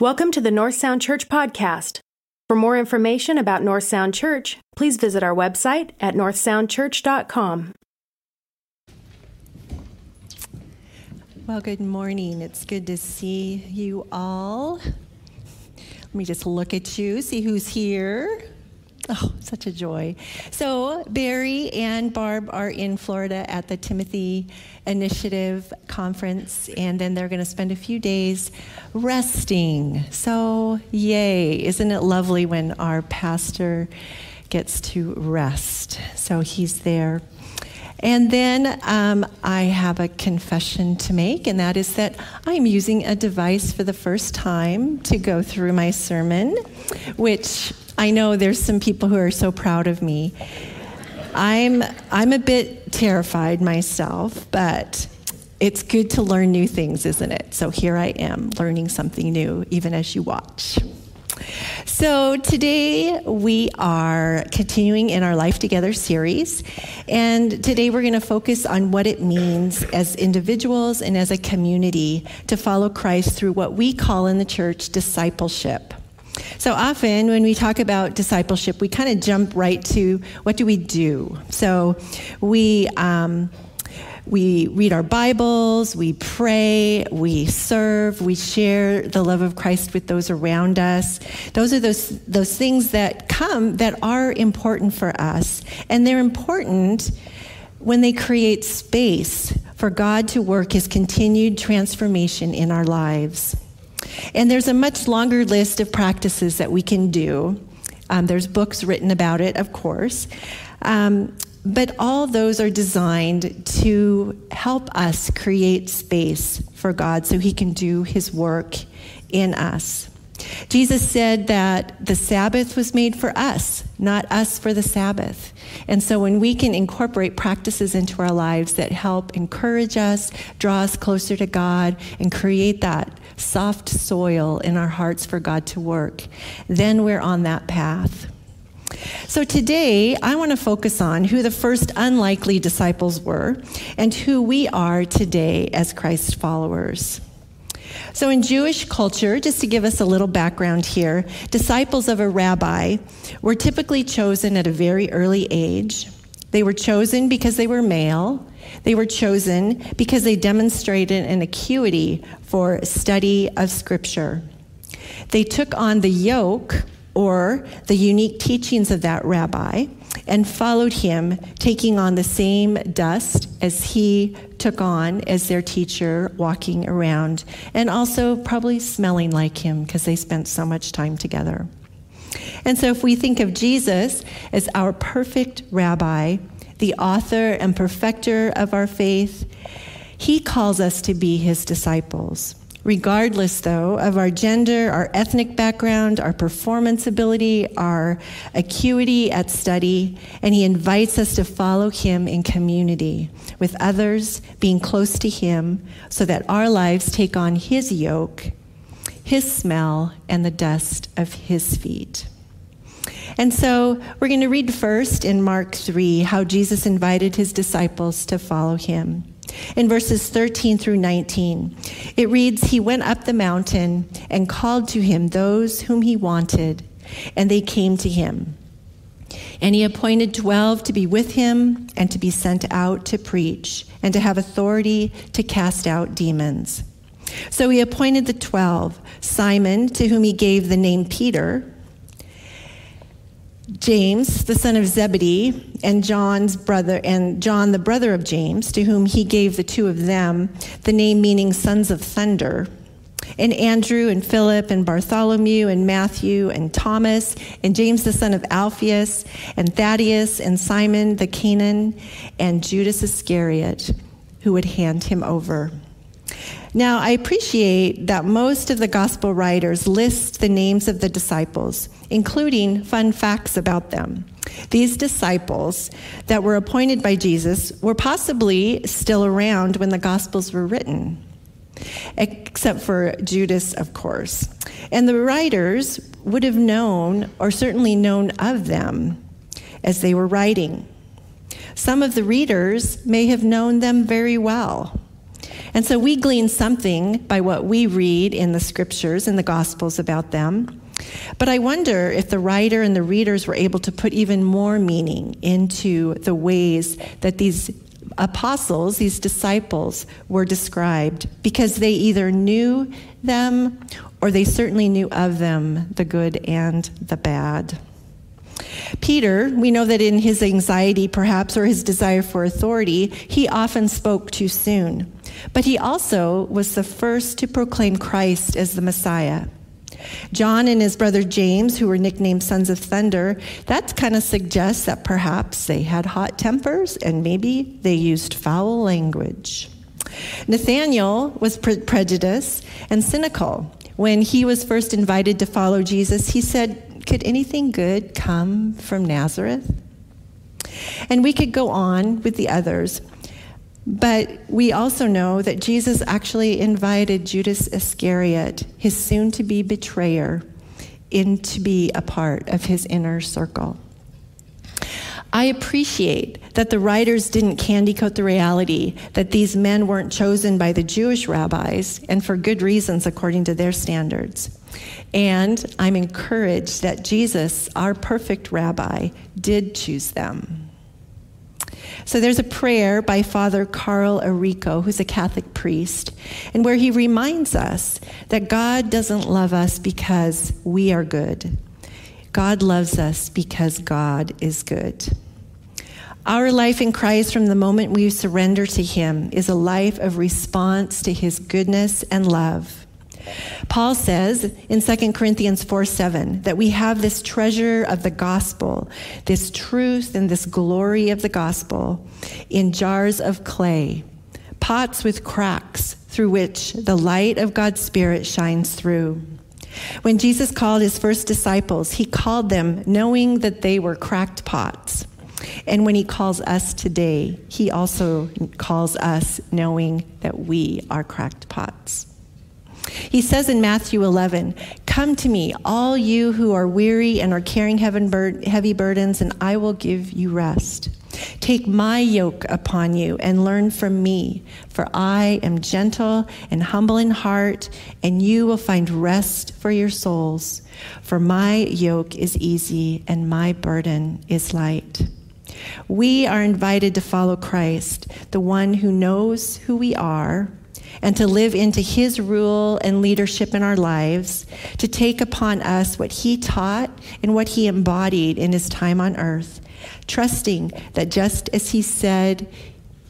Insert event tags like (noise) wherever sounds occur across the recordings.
Welcome to the North Sound Church podcast. For more information about North Sound Church, please visit our website at northsoundchurch.com. Well, good morning. It's good to see you all. Let me just look at you, see who's here. (laughs) Oh, such a joy. So, Barry and Barb are in Florida at the Timothy Initiative Conference, and then they're going to spend a few days resting. So, yay. Isn't it lovely when our pastor gets to rest? So, he's there. And then um, I have a confession to make, and that is that I'm using a device for the first time to go through my sermon, which I know there's some people who are so proud of me. I'm, I'm a bit terrified myself, but it's good to learn new things, isn't it? So here I am, learning something new, even as you watch. So, today we are continuing in our Life Together series. And today we're going to focus on what it means as individuals and as a community to follow Christ through what we call in the church discipleship. So often when we talk about discipleship, we kind of jump right to what do we do? So we, um, we read our Bibles, we pray, we serve, we share the love of Christ with those around us. Those are those, those things that come that are important for us. And they're important when they create space for God to work his continued transformation in our lives. And there's a much longer list of practices that we can do. Um, there's books written about it, of course. Um, but all those are designed to help us create space for God so He can do His work in us. Jesus said that the Sabbath was made for us, not us for the Sabbath. And so when we can incorporate practices into our lives that help encourage us, draw us closer to God, and create that soft soil in our hearts for God to work, then we're on that path. So today, I want to focus on who the first unlikely disciples were and who we are today as Christ followers. So, in Jewish culture, just to give us a little background here, disciples of a rabbi were typically chosen at a very early age. They were chosen because they were male. They were chosen because they demonstrated an acuity for study of Scripture. They took on the yoke or the unique teachings of that rabbi and followed him, taking on the same dust as he took on as their teacher, walking around, and also probably smelling like him because they spent so much time together. And so, if we think of Jesus as our perfect rabbi, the author and perfecter of our faith, he calls us to be his disciples. Regardless, though, of our gender, our ethnic background, our performance ability, our acuity at study, and He invites us to follow Him in community with others, being close to Him, so that our lives take on His yoke, His smell, and the dust of His feet. And so we're going to read first in Mark 3 how Jesus invited His disciples to follow Him in verses 13 through 19. It reads He went up the mountain and called to him those whom he wanted, and they came to him. And he appointed 12 to be with him and to be sent out to preach and to have authority to cast out demons. So he appointed the 12 Simon, to whom he gave the name Peter James, the son of Zebedee, and John's brother, and John, the brother of James, to whom he gave the two of them the name meaning sons of thunder, and Andrew, and Philip, and Bartholomew, and Matthew, and Thomas, and James, the son of Alphaeus, and Thaddeus, and Simon the Canaan, and Judas Iscariot, who would hand him over. Now, I appreciate that most of the gospel writers list the names of the disciples, including fun facts about them. These disciples that were appointed by Jesus were possibly still around when the gospels were written, except for Judas, of course. And the writers would have known, or certainly known of them, as they were writing. Some of the readers may have known them very well. And so we glean something by what we read in the scriptures and the gospels about them. But I wonder if the writer and the readers were able to put even more meaning into the ways that these apostles, these disciples, were described because they either knew them or they certainly knew of them, the good and the bad. Peter, we know that in his anxiety, perhaps, or his desire for authority, he often spoke too soon. But he also was the first to proclaim Christ as the Messiah. John and his brother James, who were nicknamed Sons of Thunder, that kind of suggests that perhaps they had hot tempers and maybe they used foul language. Nathanael was pre- prejudiced and cynical. When he was first invited to follow Jesus, he said, Could anything good come from Nazareth? And we could go on with the others. But we also know that Jesus actually invited Judas Iscariot, his soon to be betrayer, in to be a part of his inner circle. I appreciate that the writers didn't candy coat the reality that these men weren't chosen by the Jewish rabbis, and for good reasons according to their standards. And I'm encouraged that Jesus, our perfect rabbi, did choose them. So there's a prayer by Father Carl Arico, who's a Catholic priest, and where he reminds us that God doesn't love us because we are good. God loves us because God is good. Our life in Christ from the moment we surrender to Him is a life of response to His goodness and love. Paul says in 2 Corinthians 4 7 that we have this treasure of the gospel, this truth and this glory of the gospel in jars of clay, pots with cracks through which the light of God's Spirit shines through. When Jesus called his first disciples, he called them knowing that they were cracked pots. And when he calls us today, he also calls us knowing that we are cracked pots. He says in Matthew 11, Come to me, all you who are weary and are carrying heavy burdens, and I will give you rest. Take my yoke upon you and learn from me, for I am gentle and humble in heart, and you will find rest for your souls. For my yoke is easy and my burden is light. We are invited to follow Christ, the one who knows who we are and to live into his rule and leadership in our lives, to take upon us what he taught and what he embodied in his time on earth, trusting that just as he said,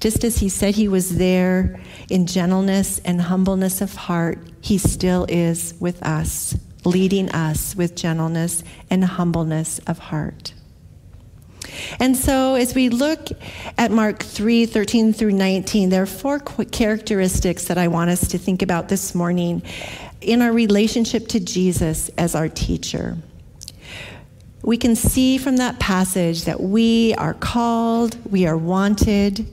just as he said he was there in gentleness and humbleness of heart, he still is with us, leading us with gentleness and humbleness of heart. And so, as we look at Mark 3 13 through 19, there are four characteristics that I want us to think about this morning in our relationship to Jesus as our teacher. We can see from that passage that we are called, we are wanted,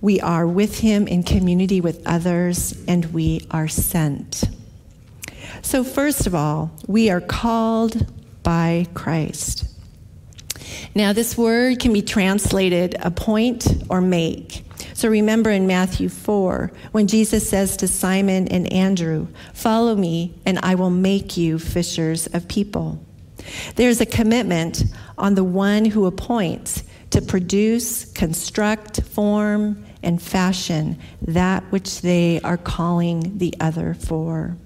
we are with Him in community with others, and we are sent. So, first of all, we are called by Christ. Now, this word can be translated appoint or make. So remember in Matthew 4, when Jesus says to Simon and Andrew, Follow me, and I will make you fishers of people. There's a commitment on the one who appoints to produce, construct, form, and fashion that which they are calling the other for.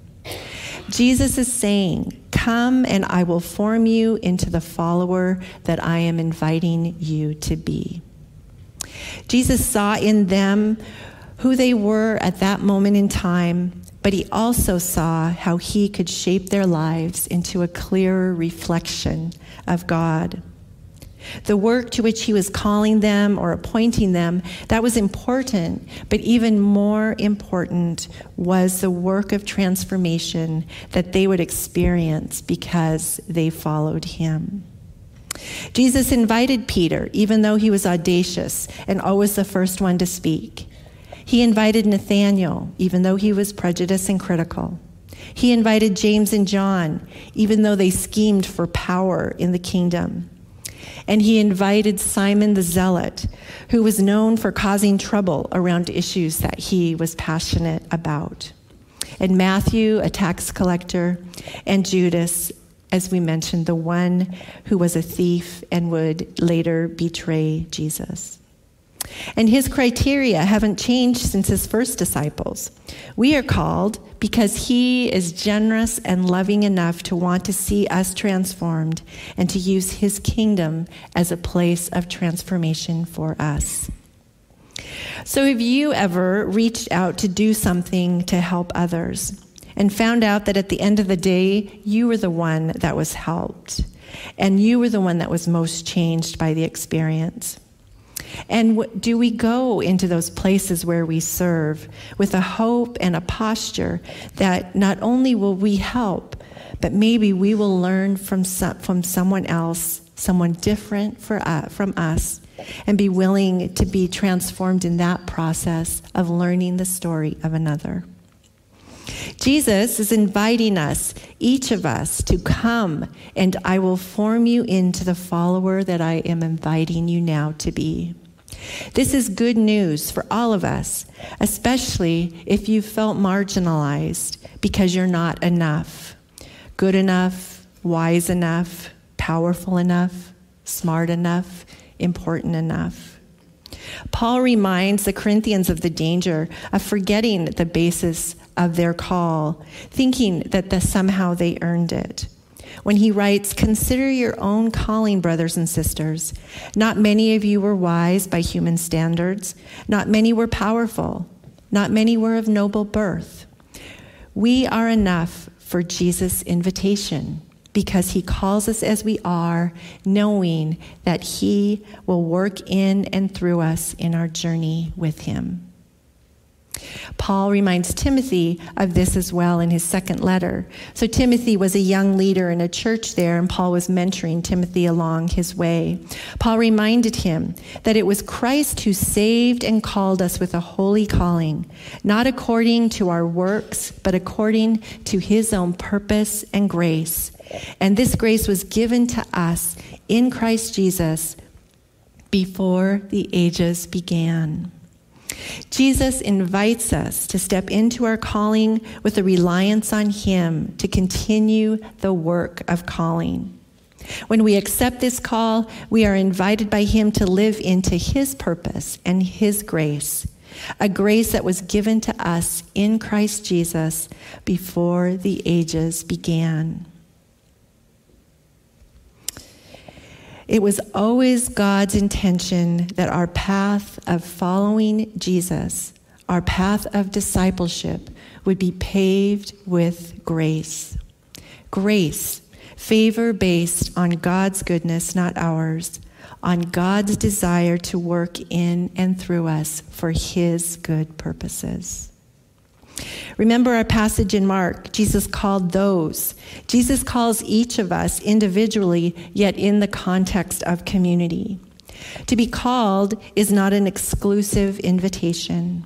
Jesus is saying, Come and I will form you into the follower that I am inviting you to be. Jesus saw in them who they were at that moment in time, but he also saw how he could shape their lives into a clearer reflection of God. The work to which he was calling them or appointing them, that was important, but even more important was the work of transformation that they would experience because they followed him. Jesus invited Peter, even though he was audacious and always the first one to speak. He invited Nathanael, even though he was prejudiced and critical. He invited James and John, even though they schemed for power in the kingdom. And he invited Simon the Zealot, who was known for causing trouble around issues that he was passionate about. And Matthew, a tax collector, and Judas, as we mentioned, the one who was a thief and would later betray Jesus. And his criteria haven't changed since his first disciples. We are called because he is generous and loving enough to want to see us transformed and to use his kingdom as a place of transformation for us. So, have you ever reached out to do something to help others and found out that at the end of the day, you were the one that was helped and you were the one that was most changed by the experience? And do we go into those places where we serve with a hope and a posture that not only will we help, but maybe we will learn from, some, from someone else, someone different for, uh, from us, and be willing to be transformed in that process of learning the story of another. Jesus is inviting us, each of us, to come and I will form you into the follower that I am inviting you now to be. This is good news for all of us, especially if you felt marginalized because you're not enough, good enough, wise enough, powerful enough, smart enough, important enough. Paul reminds the Corinthians of the danger of forgetting the basis of their call, thinking that the, somehow they earned it. When he writes, Consider your own calling, brothers and sisters. Not many of you were wise by human standards, not many were powerful, not many were of noble birth. We are enough for Jesus' invitation because he calls us as we are, knowing that he will work in and through us in our journey with him. Paul reminds Timothy of this as well in his second letter. So, Timothy was a young leader in a church there, and Paul was mentoring Timothy along his way. Paul reminded him that it was Christ who saved and called us with a holy calling, not according to our works, but according to his own purpose and grace. And this grace was given to us in Christ Jesus before the ages began. Jesus invites us to step into our calling with a reliance on Him to continue the work of calling. When we accept this call, we are invited by Him to live into His purpose and His grace, a grace that was given to us in Christ Jesus before the ages began. It was always God's intention that our path of following Jesus, our path of discipleship, would be paved with grace. Grace, favor based on God's goodness, not ours, on God's desire to work in and through us for His good purposes. Remember our passage in Mark. Jesus called those. Jesus calls each of us individually, yet in the context of community. To be called is not an exclusive invitation.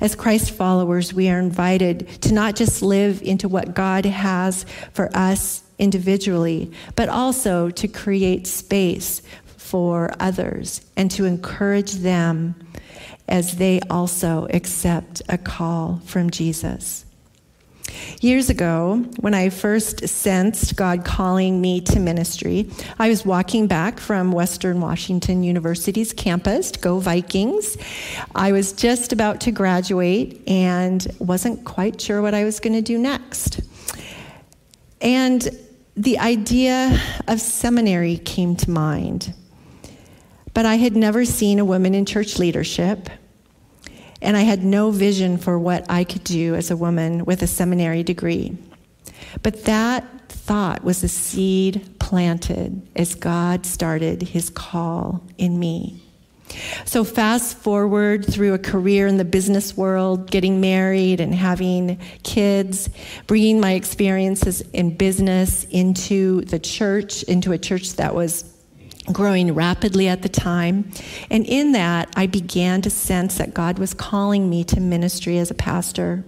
As Christ followers, we are invited to not just live into what God has for us individually, but also to create space for others and to encourage them as they also accept a call from Jesus. Years ago, when I first sensed God calling me to ministry, I was walking back from Western Washington University's campus, Go Vikings. I was just about to graduate and wasn't quite sure what I was going to do next. And the idea of seminary came to mind. But I had never seen a woman in church leadership and I had no vision for what I could do as a woman with a seminary degree. But that thought was a seed planted as God started his call in me. So, fast forward through a career in the business world, getting married and having kids, bringing my experiences in business into the church, into a church that was growing rapidly at the time. And in that, I began to sense that God was calling me to ministry as a pastor.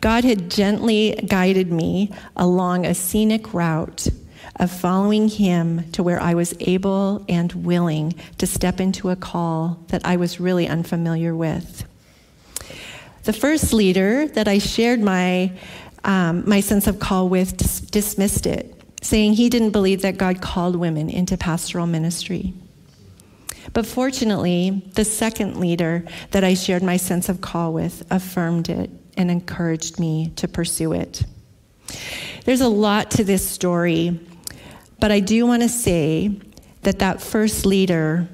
God had gently guided me along a scenic route of following him to where I was able and willing to step into a call that I was really unfamiliar with. The first leader that I shared my, um, my sense of call with dis- dismissed it, saying he didn't believe that God called women into pastoral ministry. But fortunately, the second leader that I shared my sense of call with affirmed it and encouraged me to pursue it. There's a lot to this story, but I do want to say that that first leader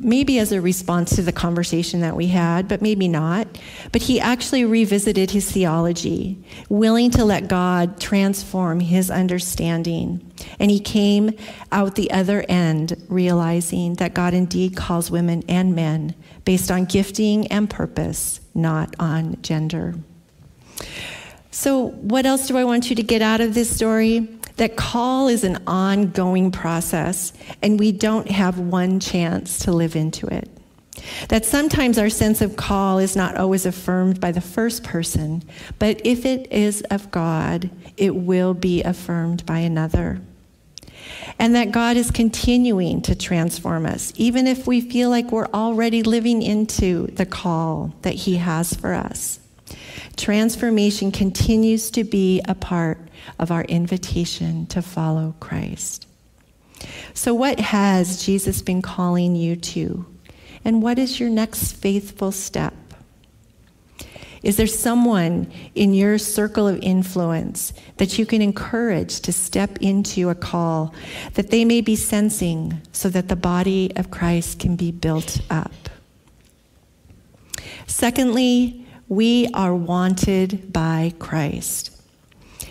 maybe as a response to the conversation that we had, but maybe not. But he actually revisited his theology, willing to let God transform his understanding. And he came out the other end realizing that God indeed calls women and men based on gifting and purpose, not on gender. So, what else do I want you to get out of this story? That call is an ongoing process, and we don't have one chance to live into it. That sometimes our sense of call is not always affirmed by the first person, but if it is of God, it will be affirmed by another. And that God is continuing to transform us, even if we feel like we're already living into the call that He has for us. Transformation continues to be a part of our invitation to follow Christ. So, what has Jesus been calling you to? And what is your next faithful step? Is there someone in your circle of influence that you can encourage to step into a call that they may be sensing so that the body of Christ can be built up? Secondly, we are wanted by Christ.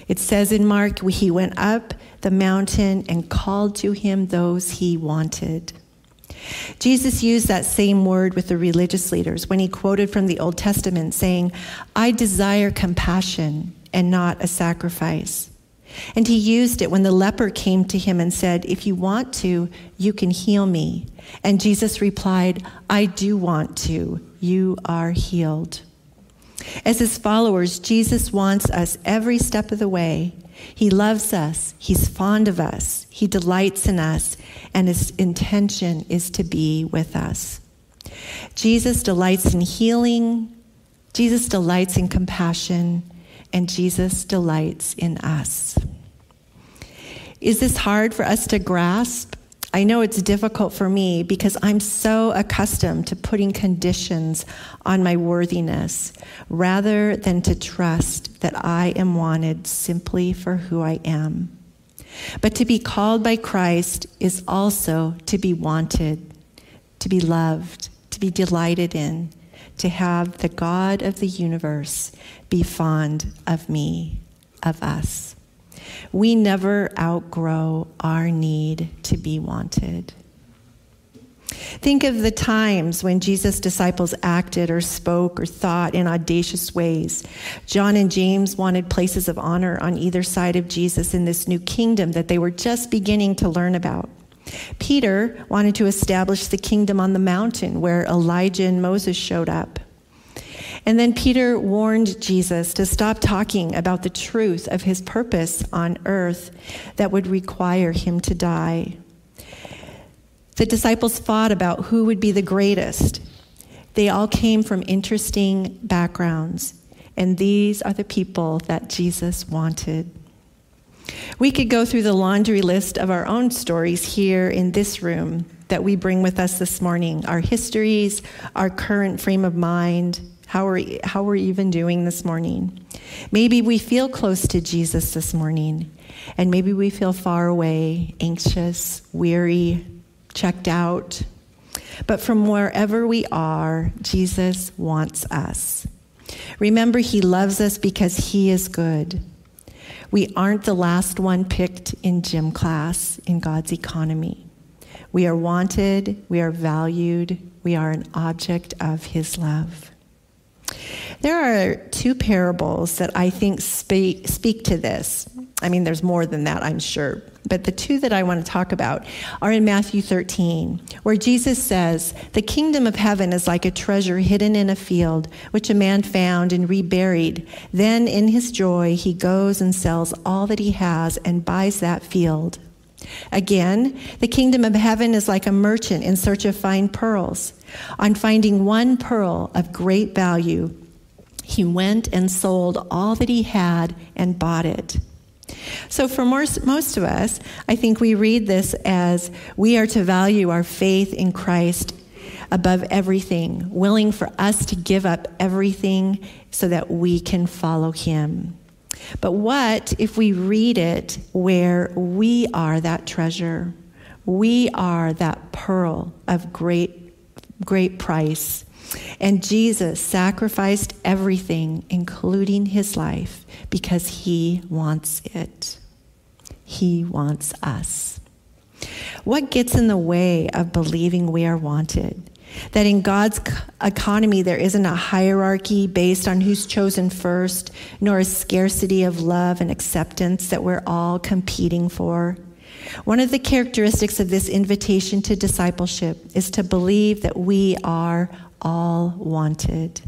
It says in Mark, he went up the mountain and called to him those he wanted. Jesus used that same word with the religious leaders when he quoted from the Old Testament, saying, I desire compassion and not a sacrifice. And he used it when the leper came to him and said, If you want to, you can heal me. And Jesus replied, I do want to. You are healed. As his followers, Jesus wants us every step of the way. He loves us, he's fond of us, he delights in us, and his intention is to be with us. Jesus delights in healing, Jesus delights in compassion, and Jesus delights in us. Is this hard for us to grasp? I know it's difficult for me because I'm so accustomed to putting conditions on my worthiness rather than to trust that I am wanted simply for who I am. But to be called by Christ is also to be wanted, to be loved, to be delighted in, to have the God of the universe be fond of me, of us. We never outgrow our need to be wanted. Think of the times when Jesus' disciples acted or spoke or thought in audacious ways. John and James wanted places of honor on either side of Jesus in this new kingdom that they were just beginning to learn about. Peter wanted to establish the kingdom on the mountain where Elijah and Moses showed up. And then Peter warned Jesus to stop talking about the truth of his purpose on earth that would require him to die. The disciples fought about who would be the greatest. They all came from interesting backgrounds, and these are the people that Jesus wanted. We could go through the laundry list of our own stories here in this room that we bring with us this morning our histories, our current frame of mind, how are, how are we even doing this morning? Maybe we feel close to Jesus this morning, and maybe we feel far away, anxious, weary, checked out. But from wherever we are, Jesus wants us. Remember, He loves us because He is good. We aren't the last one picked in gym class in God's economy. We are wanted, we are valued, we are an object of His love. There are two parables that I think speak, speak to this. I mean, there's more than that, I'm sure. But the two that I want to talk about are in Matthew 13, where Jesus says, The kingdom of heaven is like a treasure hidden in a field, which a man found and reburied. Then, in his joy, he goes and sells all that he has and buys that field. Again, the kingdom of heaven is like a merchant in search of fine pearls. On finding one pearl of great value, he went and sold all that he had and bought it. So, for most, of us, I think we read this as we are to value our faith in Christ above everything, willing for us to give up everything so that we can follow him. But what if we read it where we are that treasure? We are that pearl of great, great price. And Jesus sacrificed everything, including his life, because he wants it. He wants us. What gets in the way of believing we are wanted? That in God's economy, there isn't a hierarchy based on who's chosen first, nor a scarcity of love and acceptance that we're all competing for. One of the characteristics of this invitation to discipleship is to believe that we are all wanted.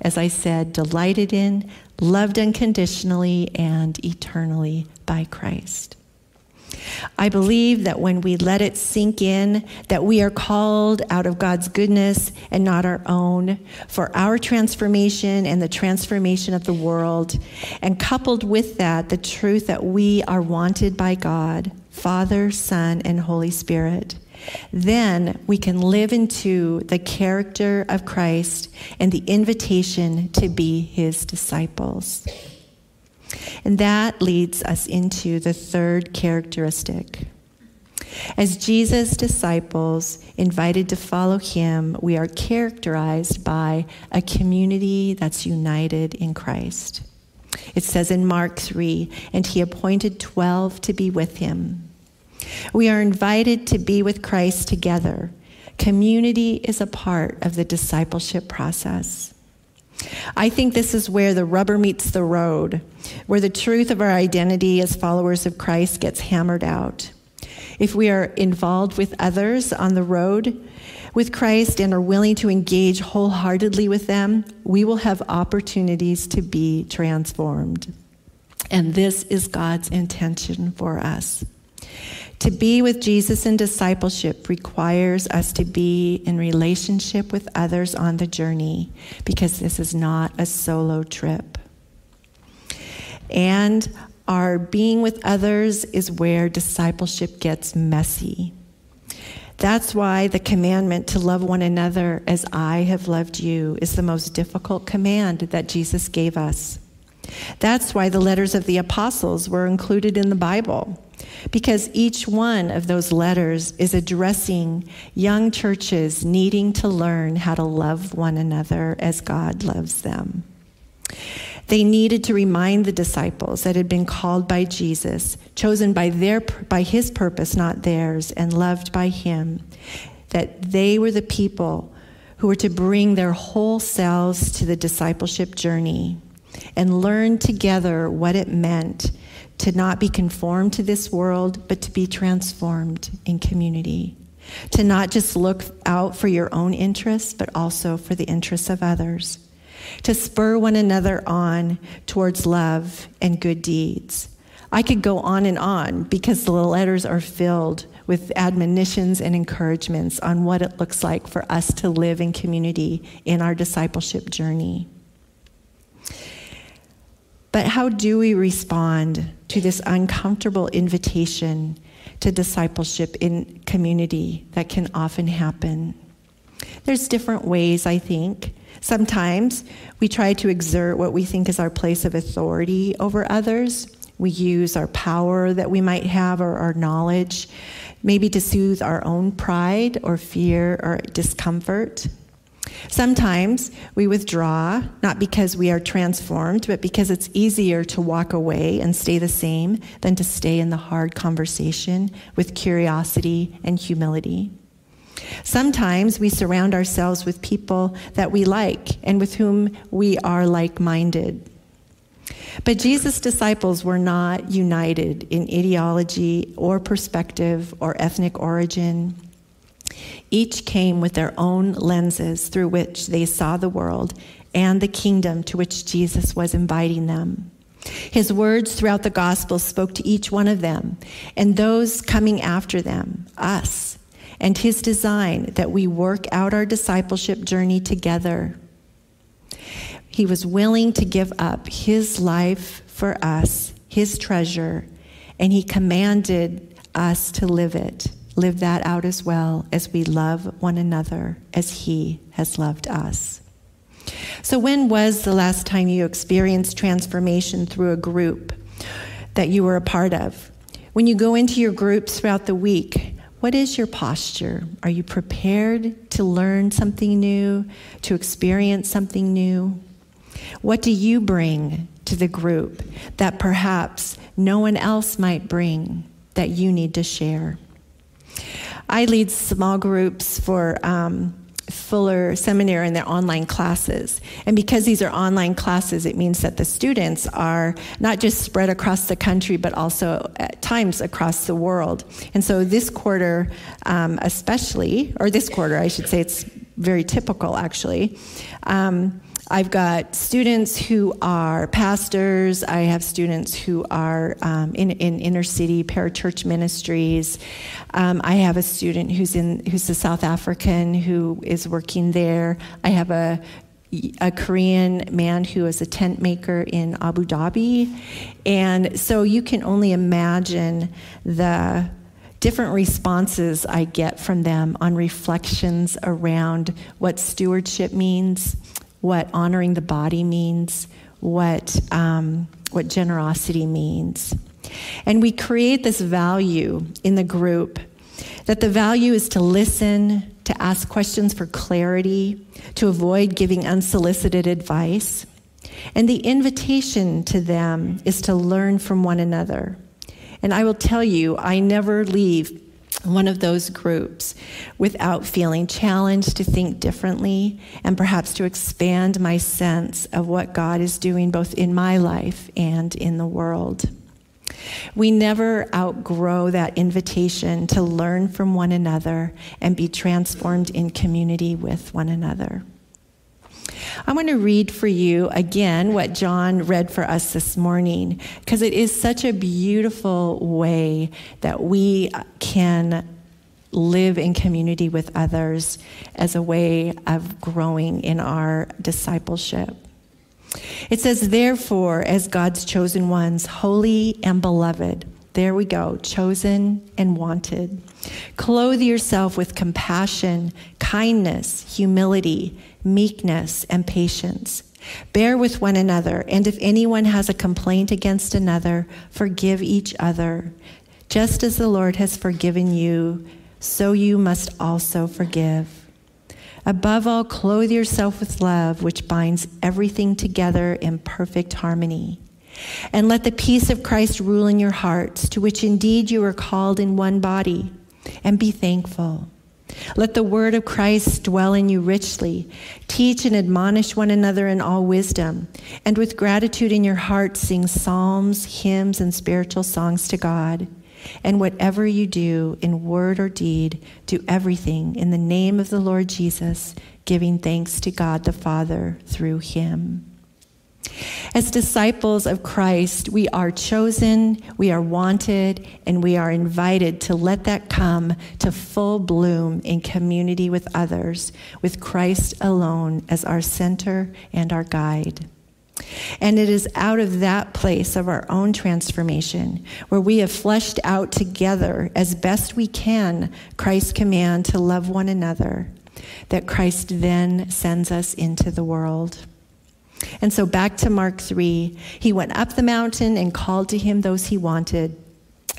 As I said, delighted in, loved unconditionally, and eternally by Christ. I believe that when we let it sink in, that we are called out of God's goodness and not our own for our transformation and the transformation of the world. And coupled with that, the truth that we are wanted by God, Father, Son, and Holy Spirit. Then we can live into the character of Christ and the invitation to be his disciples. And that leads us into the third characteristic. As Jesus' disciples invited to follow him, we are characterized by a community that's united in Christ. It says in Mark 3 and he appointed 12 to be with him. We are invited to be with Christ together. Community is a part of the discipleship process. I think this is where the rubber meets the road, where the truth of our identity as followers of Christ gets hammered out. If we are involved with others on the road with Christ and are willing to engage wholeheartedly with them, we will have opportunities to be transformed. And this is God's intention for us. To be with Jesus in discipleship requires us to be in relationship with others on the journey because this is not a solo trip. And our being with others is where discipleship gets messy. That's why the commandment to love one another as I have loved you is the most difficult command that Jesus gave us. That's why the letters of the apostles were included in the Bible because each one of those letters is addressing young churches needing to learn how to love one another as God loves them. They needed to remind the disciples that had been called by Jesus, chosen by, their, by his purpose, not theirs, and loved by him, that they were the people who were to bring their whole selves to the discipleship journey and learn together what it meant to not be conformed to this world, but to be transformed in community. To not just look out for your own interests, but also for the interests of others. To spur one another on towards love and good deeds. I could go on and on because the letters are filled with admonitions and encouragements on what it looks like for us to live in community in our discipleship journey. But how do we respond to this uncomfortable invitation to discipleship in community that can often happen? There's different ways, I think. Sometimes we try to exert what we think is our place of authority over others. We use our power that we might have or our knowledge, maybe to soothe our own pride or fear or discomfort. Sometimes we withdraw, not because we are transformed, but because it's easier to walk away and stay the same than to stay in the hard conversation with curiosity and humility. Sometimes we surround ourselves with people that we like and with whom we are like minded. But Jesus' disciples were not united in ideology or perspective or ethnic origin. Each came with their own lenses through which they saw the world and the kingdom to which Jesus was inviting them. His words throughout the gospel spoke to each one of them and those coming after them, us, and his design that we work out our discipleship journey together. He was willing to give up his life for us, his treasure, and he commanded us to live it, live that out as well as we love one another as he has loved us. So, when was the last time you experienced transformation through a group that you were a part of? When you go into your groups throughout the week, what is your posture? Are you prepared to learn something new, to experience something new? What do you bring to the group that perhaps no one else might bring that you need to share? I lead small groups for um, Fuller Seminary and their online classes. And because these are online classes, it means that the students are not just spread across the country, but also at times across the world. And so this quarter, um, especially, or this quarter, I should say, it's very typical actually. Um, I've got students who are pastors. I have students who are um, in, in inner city parachurch ministries. Um, I have a student who's in who's a South African who is working there. I have a a Korean man who is a tent maker in Abu Dhabi. And so you can only imagine the different responses I get from them on reflections around what stewardship means, what honoring the body means, what, um, what generosity means. And we create this value in the group that the value is to listen, to ask questions for clarity, to avoid giving unsolicited advice. And the invitation to them is to learn from one another. And I will tell you, I never leave one of those groups without feeling challenged to think differently and perhaps to expand my sense of what God is doing both in my life and in the world. We never outgrow that invitation to learn from one another and be transformed in community with one another. I'm going to read for you again what John read for us this morning because it is such a beautiful way that we can live in community with others as a way of growing in our discipleship. It says, Therefore, as God's chosen ones, holy and beloved, there we go, chosen and wanted. Clothe yourself with compassion, kindness, humility, meekness, and patience. Bear with one another, and if anyone has a complaint against another, forgive each other. Just as the Lord has forgiven you, so you must also forgive. Above all, clothe yourself with love, which binds everything together in perfect harmony. And let the peace of Christ rule in your hearts, to which indeed you are called in one body, and be thankful. Let the word of Christ dwell in you richly. Teach and admonish one another in all wisdom, and with gratitude in your heart, sing psalms, hymns, and spiritual songs to God. And whatever you do in word or deed, do everything in the name of the Lord Jesus, giving thanks to God the Father through him. As disciples of Christ, we are chosen, we are wanted, and we are invited to let that come to full bloom in community with others, with Christ alone as our center and our guide. And it is out of that place of our own transformation, where we have fleshed out together as best we can Christ's command to love one another, that Christ then sends us into the world. And so back to Mark 3, he went up the mountain and called to him those he wanted.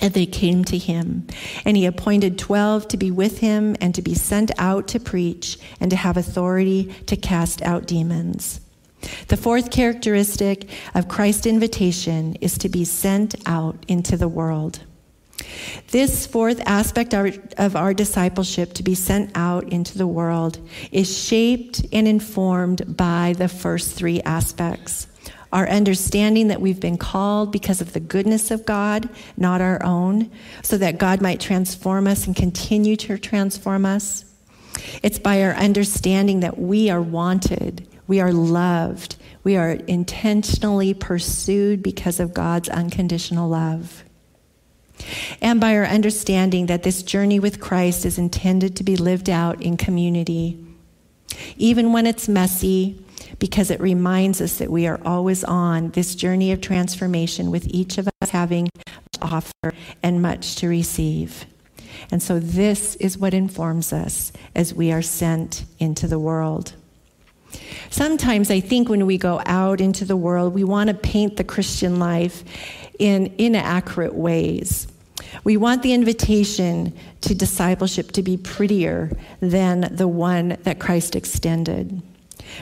And they came to him. And he appointed 12 to be with him and to be sent out to preach and to have authority to cast out demons. The fourth characteristic of Christ's invitation is to be sent out into the world. This fourth aspect of our discipleship, to be sent out into the world, is shaped and informed by the first three aspects our understanding that we've been called because of the goodness of God, not our own, so that God might transform us and continue to transform us. It's by our understanding that we are wanted, we are loved, we are intentionally pursued because of God's unconditional love. And by our understanding that this journey with Christ is intended to be lived out in community, even when it's messy, because it reminds us that we are always on this journey of transformation with each of us having to offer and much to receive. And so, this is what informs us as we are sent into the world. Sometimes I think when we go out into the world, we want to paint the Christian life in inaccurate ways. We want the invitation to discipleship to be prettier than the one that Christ extended.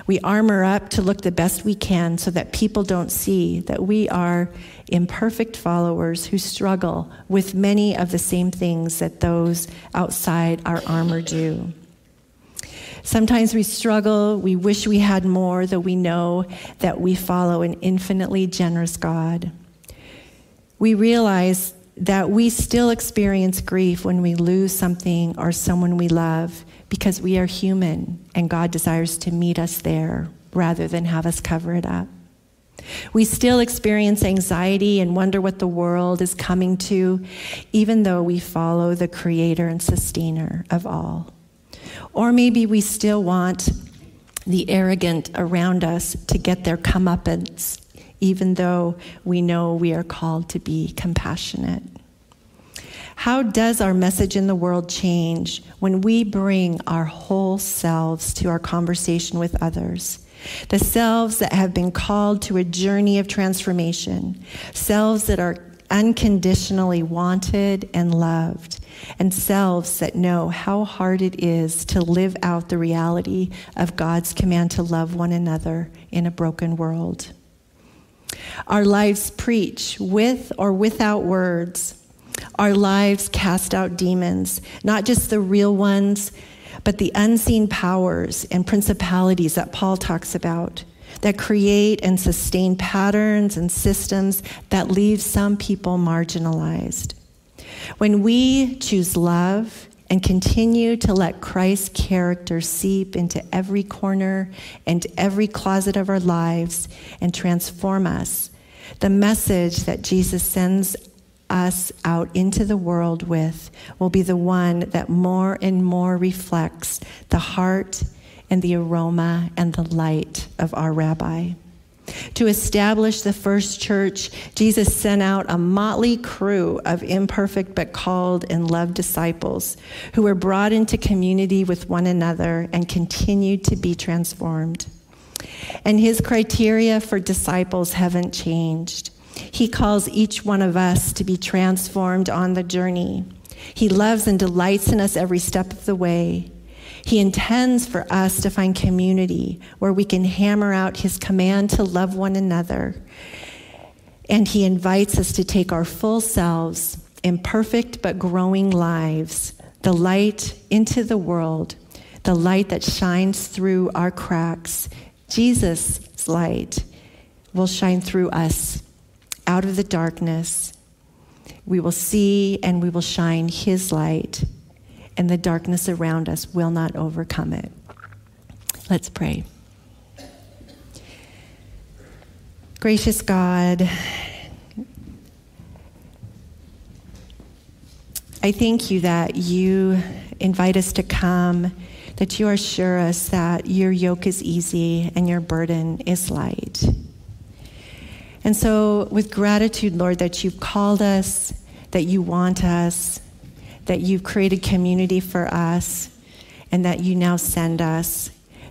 We armor up to look the best we can so that people don't see that we are imperfect followers who struggle with many of the same things that those outside our armor do. Sometimes we struggle, we wish we had more, though we know that we follow an infinitely generous God. We realize that we still experience grief when we lose something or someone we love because we are human and God desires to meet us there rather than have us cover it up. We still experience anxiety and wonder what the world is coming to, even though we follow the creator and sustainer of all. Or maybe we still want the arrogant around us to get their comeuppance, even though we know we are called to be compassionate. How does our message in the world change when we bring our whole selves to our conversation with others? The selves that have been called to a journey of transformation, selves that are unconditionally wanted and loved, and selves that know how hard it is to live out the reality of God's command to love one another in a broken world. Our lives preach with or without words our lives cast out demons, not just the real ones, but the unseen powers and principalities that Paul talks about that create and sustain patterns and systems that leave some people marginalized. When we choose love and continue to let Christ's character seep into every corner and every closet of our lives and transform us, the message that Jesus sends us out into the world with will be the one that more and more reflects the heart and the aroma and the light of our rabbi. To establish the first church, Jesus sent out a motley crew of imperfect but called and loved disciples who were brought into community with one another and continued to be transformed. And his criteria for disciples haven't changed. He calls each one of us to be transformed on the journey. He loves and delights in us every step of the way. He intends for us to find community where we can hammer out His command to love one another. And He invites us to take our full selves, imperfect but growing lives, the light into the world, the light that shines through our cracks. Jesus' light will shine through us out of the darkness. We will see and we will shine His light, and the darkness around us will not overcome it. Let's pray. Gracious God, I thank you that you invite us to come, that you assure us that your yoke is easy and your burden is light. And so, with gratitude, Lord, that you've called us, that you want us, that you've created community for us, and that you now send us.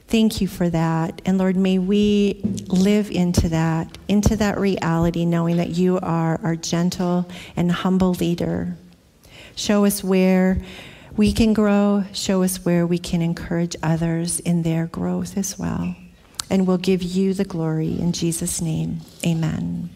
Thank you for that. And Lord, may we live into that, into that reality, knowing that you are our gentle and humble leader. Show us where we can grow, show us where we can encourage others in their growth as well and we'll give you the glory. In Jesus' name, amen.